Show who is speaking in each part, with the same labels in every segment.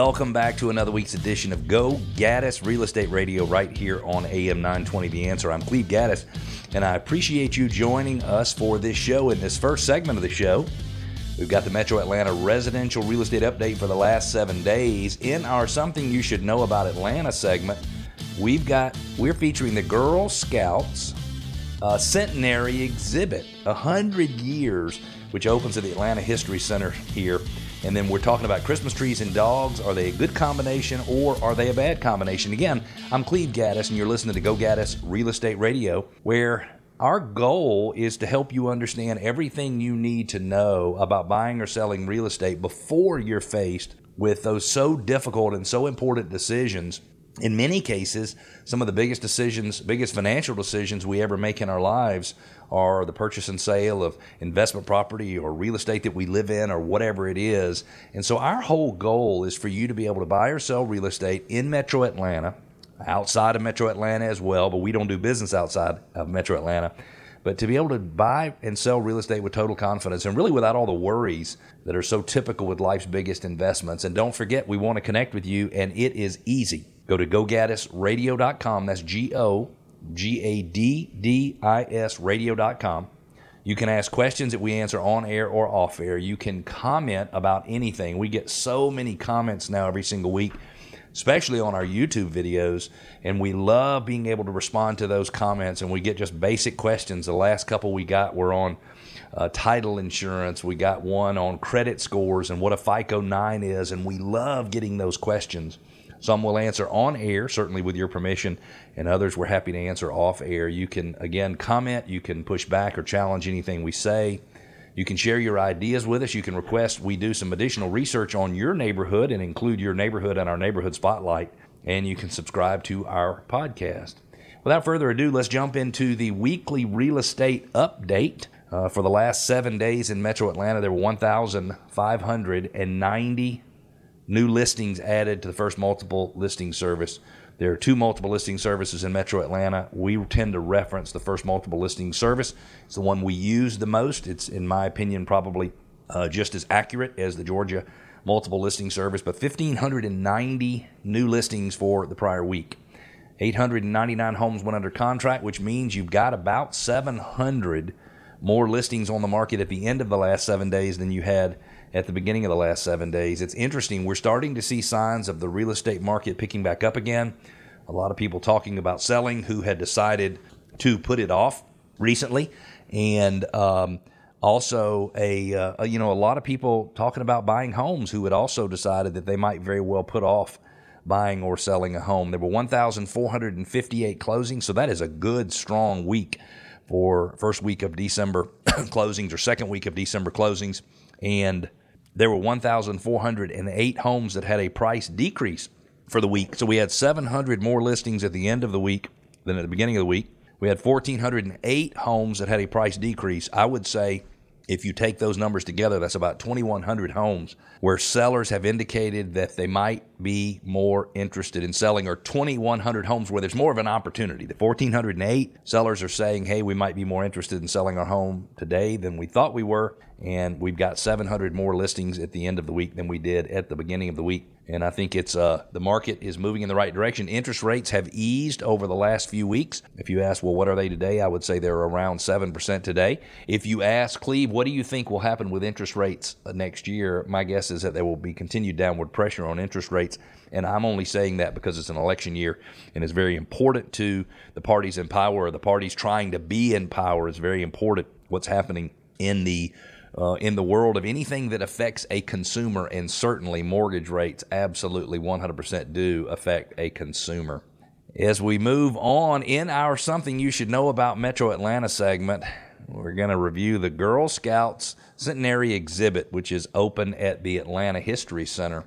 Speaker 1: Welcome back to another week's edition of Go Gaddis Real Estate Radio right here on AM 920 The Answer. I'm Cleve Gaddis, and I appreciate you joining us for this show. In this first segment of the show, we've got the Metro Atlanta residential real estate update for the last seven days. In our Something You Should Know About Atlanta segment, we've got we're featuring the Girl Scouts uh, centenary exhibit, 100 years, which opens at the Atlanta History Center here. And then we're talking about Christmas trees and dogs. Are they a good combination or are they a bad combination? Again, I'm Cleve Gaddis, and you're listening to Go Gaddis Real Estate Radio, where our goal is to help you understand everything you need to know about buying or selling real estate before you're faced with those so difficult and so important decisions in many cases, some of the biggest decisions, biggest financial decisions we ever make in our lives are the purchase and sale of investment property or real estate that we live in or whatever it is. And so, our whole goal is for you to be able to buy or sell real estate in Metro Atlanta, outside of Metro Atlanta as well, but we don't do business outside of Metro Atlanta. But to be able to buy and sell real estate with total confidence and really without all the worries that are so typical with life's biggest investments. And don't forget, we want to connect with you, and it is easy. Go to gogaddisradio.com. That's G O G A D D I S radio.com. You can ask questions that we answer on air or off air. You can comment about anything. We get so many comments now every single week, especially on our YouTube videos, and we love being able to respond to those comments. And we get just basic questions. The last couple we got were on uh, title insurance. We got one on credit scores and what a FICO 9 is, and we love getting those questions. Some will answer on air, certainly with your permission, and others we're happy to answer off air. You can, again, comment, you can push back or challenge anything we say. You can share your ideas with us. You can request we do some additional research on your neighborhood and include your neighborhood in our neighborhood spotlight. And you can subscribe to our podcast. Without further ado, let's jump into the weekly real estate update. Uh, for the last seven days in Metro Atlanta, there were 1,590 new listings added to the first multiple listing service. There are two multiple listing services in Metro Atlanta. We tend to reference the first multiple listing service. It's the one we use the most. It's, in my opinion, probably uh, just as accurate as the Georgia multiple listing service, but 1,590 new listings for the prior week. 899 homes went under contract, which means you've got about 700 more listings on the market at the end of the last seven days than you had at the beginning of the last seven days. It's interesting. We're starting to see signs of the real estate market picking back up again. A lot of people talking about selling who had decided to put it off recently, and um, also a, uh, you know a lot of people talking about buying homes who had also decided that they might very well put off buying or selling a home. There were 1,458 closings, so that is a good strong week for first week of December closings or second week of December closings, and there were 1,408 homes that had a price decrease for the week. So we had 700 more listings at the end of the week than at the beginning of the week. We had 1,408 homes that had a price decrease. I would say if you take those numbers together, that's about 2,100 homes where sellers have indicated that they might be more interested in selling, or 2,100 homes where there's more of an opportunity. The 1,408 sellers are saying, hey, we might be more interested in selling our home today than we thought we were. And we've got 700 more listings at the end of the week than we did at the beginning of the week and I think it's uh, the market is moving in the right direction. Interest rates have eased over the last few weeks. If you ask, well, what are they today? I would say they're around seven percent today. If you ask Cleve, what do you think will happen with interest rates uh, next year? My guess is that there will be continued downward pressure on interest rates, and I'm only saying that because it's an election year and it's very important to the parties in power, or the parties trying to be in power. It's very important what's happening in the uh, in the world of anything that affects a consumer, and certainly mortgage rates absolutely 100% do affect a consumer. As we move on in our Something You Should Know About Metro Atlanta segment, we're going to review the Girl Scouts Centenary exhibit, which is open at the Atlanta History Center.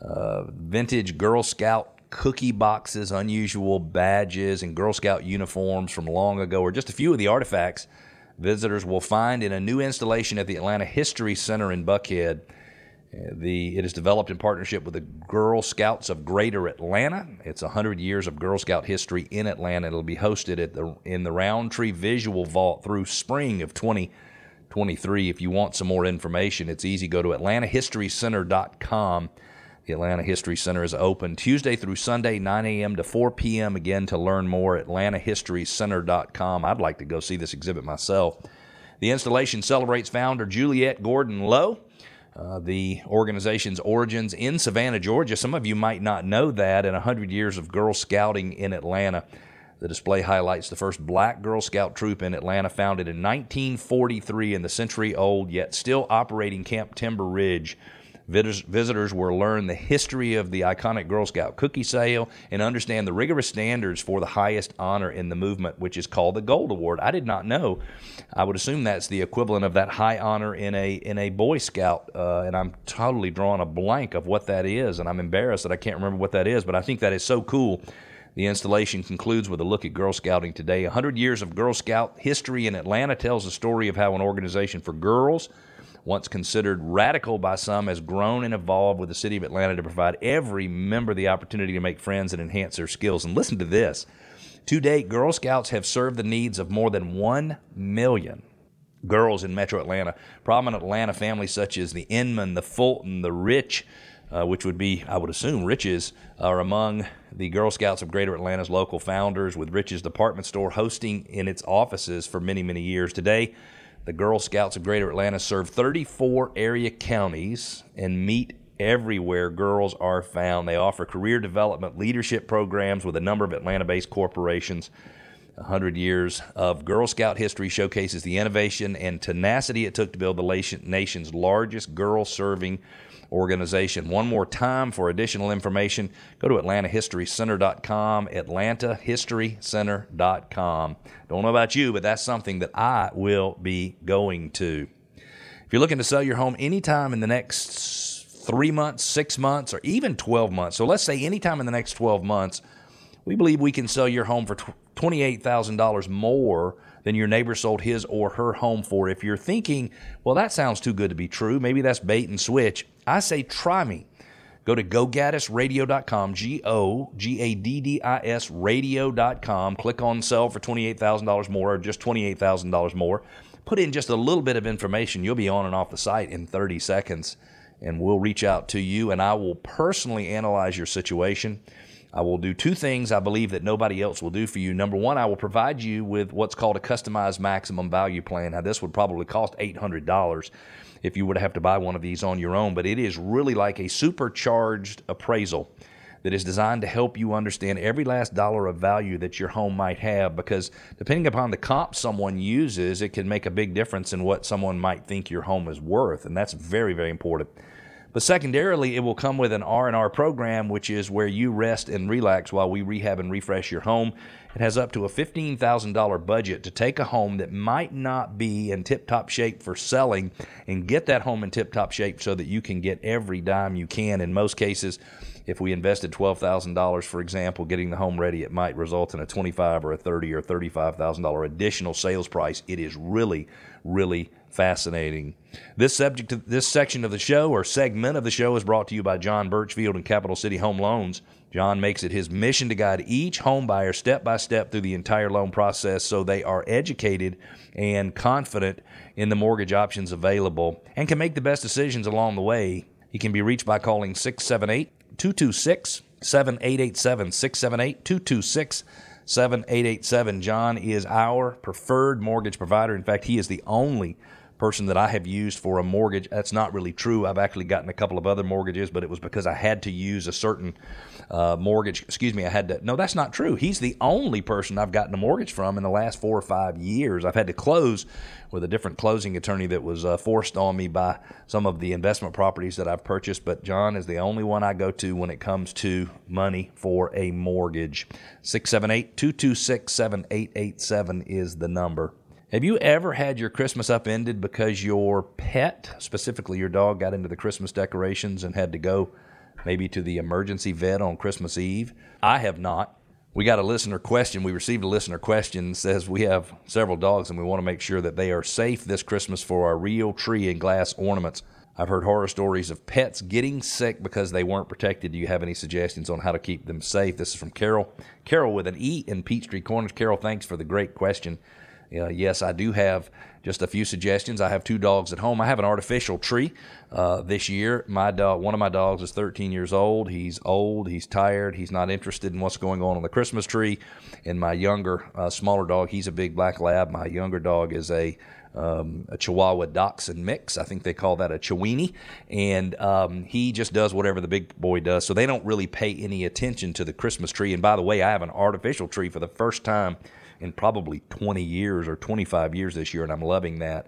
Speaker 1: Vintage Girl Scout cookie boxes, unusual badges, and Girl Scout uniforms from long ago are just a few of the artifacts visitors will find in a new installation at the Atlanta History Center in Buckhead. The, it is developed in partnership with the Girl Scouts of Greater Atlanta. It's 100 years of Girl Scout history in Atlanta. It'll be hosted at the, in the Roundtree Visual Vault through spring of 2023. If you want some more information, it's easy. Go to atlantahistorycenter.com The Atlanta History Center is open Tuesday through Sunday, 9 a.m. to 4 p.m. Again, to learn more, AtlantaHistoryCenter.com. I'd like to go see this exhibit myself. The installation celebrates founder Juliette Gordon Low. Uh, the organization's origins in Savannah, Georgia. Some of you might not know that in 100 years of Girl Scouting in Atlanta. The display highlights the first black Girl Scout troop in Atlanta, founded in 1943 in the century old yet still operating Camp Timber Ridge. Visitors will learn the history of the iconic Girl Scout cookie sale and understand the rigorous standards for the highest honor in the movement, which is called the Gold Award. I did not know. I would assume that's the equivalent of that high honor in a in a Boy Scout, uh, and I'm totally drawing a blank of what that is, and I'm embarrassed that I can't remember what that is. But I think that is so cool. The installation concludes with a look at Girl Scouting today. 100 years of Girl Scout history in Atlanta tells the story of how an organization for girls once considered radical by some, has grown and evolved with the city of Atlanta to provide every member the opportunity to make friends and enhance their skills. And listen to this. To date, Girl Scouts have served the needs of more than 1 million girls in metro Atlanta. Prominent Atlanta families such as the Inman, the Fulton, the Rich, uh, which would be, I would assume, Rich's, are among the Girl Scouts of Greater Atlanta's local founders, with Rich's Department Store hosting in its offices for many, many years. Today, the Girl Scouts of Greater Atlanta serve 34 area counties and meet everywhere girls are found. They offer career development leadership programs with a number of Atlanta based corporations. 100 years of Girl Scout history showcases the innovation and tenacity it took to build the nation's largest girl serving organization. One more time for additional information, go to AtlantaHistoryCenter.com, AtlantaHistoryCenter.com. Don't know about you, but that's something that I will be going to. If you're looking to sell your home anytime in the next three months, six months, or even 12 months, so let's say anytime in the next 12 months, we believe we can sell your home for $28,000 more than your neighbor sold his or her home for. If you're thinking, well, that sounds too good to be true, maybe that's bait and switch, I say try me. Go to gogaddisradio.com, G O G A D D I S radio.com. Click on sell for $28,000 more or just $28,000 more. Put in just a little bit of information. You'll be on and off the site in 30 seconds, and we'll reach out to you, and I will personally analyze your situation. I will do two things I believe that nobody else will do for you. Number one, I will provide you with what's called a customized maximum value plan. Now, this would probably cost $800 if you were to have to buy one of these on your own, but it is really like a supercharged appraisal that is designed to help you understand every last dollar of value that your home might have because depending upon the comp someone uses, it can make a big difference in what someone might think your home is worth, and that's very, very important. But secondarily, it will come with an R&R program, which is where you rest and relax while we rehab and refresh your home. It has up to a $15,000 budget to take a home that might not be in tip-top shape for selling and get that home in tip-top shape so that you can get every dime you can. In most cases, if we invested $12,000, for example, getting the home ready, it might result in a 25 or a 30 or $35,000 additional sales price. It is really, really fascinating. This subject, this section of the show or segment of the show is brought to you by John Birchfield and Capital City Home Loans. John makes it his mission to guide each home buyer step by step through the entire loan process so they are educated and confident in the mortgage options available and can make the best decisions along the way. He can be reached by calling 678 226 7887 678 226 7887. John is our preferred mortgage provider. In fact, he is the only person that I have used for a mortgage. That's not really true. I've actually gotten a couple of other mortgages, but it was because I had to use a certain uh, mortgage. Excuse me, I had to. No, that's not true. He's the only person I've gotten a mortgage from in the last four or five years. I've had to close with a different closing attorney that was uh, forced on me by some of the investment properties that I've purchased. But John is the only one I go to when it comes to money for a mortgage. 678 226 7887 is the number. Have you ever had your Christmas upended because your pet, specifically your dog, got into the Christmas decorations and had to go maybe to the emergency vet on Christmas Eve? I have not. We got a listener question. We received a listener question says we have several dogs and we want to make sure that they are safe this Christmas for our real tree and glass ornaments. I've heard horror stories of pets getting sick because they weren't protected. Do you have any suggestions on how to keep them safe? This is from Carol. Carol with an E in Peachtree Corners. Carol, thanks for the great question. Uh, yes, I do have just a few suggestions. I have two dogs at home. I have an artificial tree uh, this year. My dog, one of my dogs, is 13 years old. He's old. He's tired. He's not interested in what's going on on the Christmas tree. And my younger, uh, smaller dog, he's a big black lab. My younger dog is a um, a Chihuahua Dachshund mix. I think they call that a Chiweenie. And um, he just does whatever the big boy does. So they don't really pay any attention to the Christmas tree. And by the way, I have an artificial tree for the first time in probably 20 years or 25 years this year, and I'm loving that.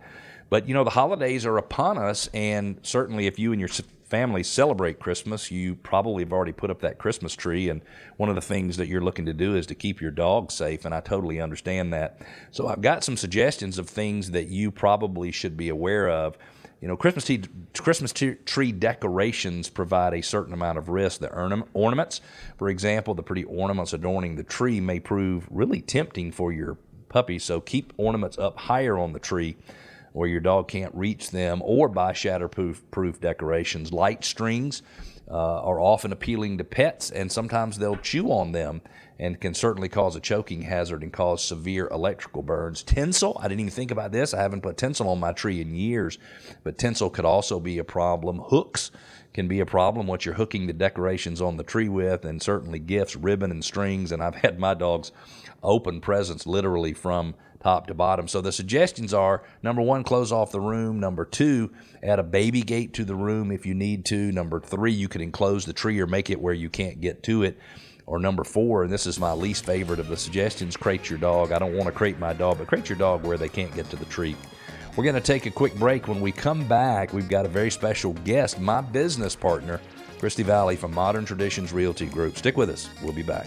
Speaker 1: But you know, the holidays are upon us, and certainly if you and your family celebrate Christmas, you probably have already put up that Christmas tree. And one of the things that you're looking to do is to keep your dog safe, and I totally understand that. So I've got some suggestions of things that you probably should be aware of you know, Christmas tree, Christmas tree decorations provide a certain amount of risk. The ornaments, for example, the pretty ornaments adorning the tree may prove really tempting for your puppy. So keep ornaments up higher on the tree where your dog can't reach them, or buy shatterproof proof decorations. Light strings uh, are often appealing to pets, and sometimes they'll chew on them and can certainly cause a choking hazard and cause severe electrical burns. Tinsel, I didn't even think about this. I haven't put tinsel on my tree in years, but tinsel could also be a problem. Hooks can be a problem, what you're hooking the decorations on the tree with, and certainly gifts, ribbon, and strings. And I've had my dogs open presents literally from top to bottom. So the suggestions are number one, close off the room. Number two, add a baby gate to the room if you need to. Number three, you can enclose the tree or make it where you can't get to it. Or number four, and this is my least favorite of the suggestions, crate your dog. I don't want to crate my dog, but crate your dog where they can't get to the tree. We're going to take a quick break. When we come back, we've got a very special guest, my business partner, Christy Valley from Modern Traditions Realty Group. Stick with us. We'll be back.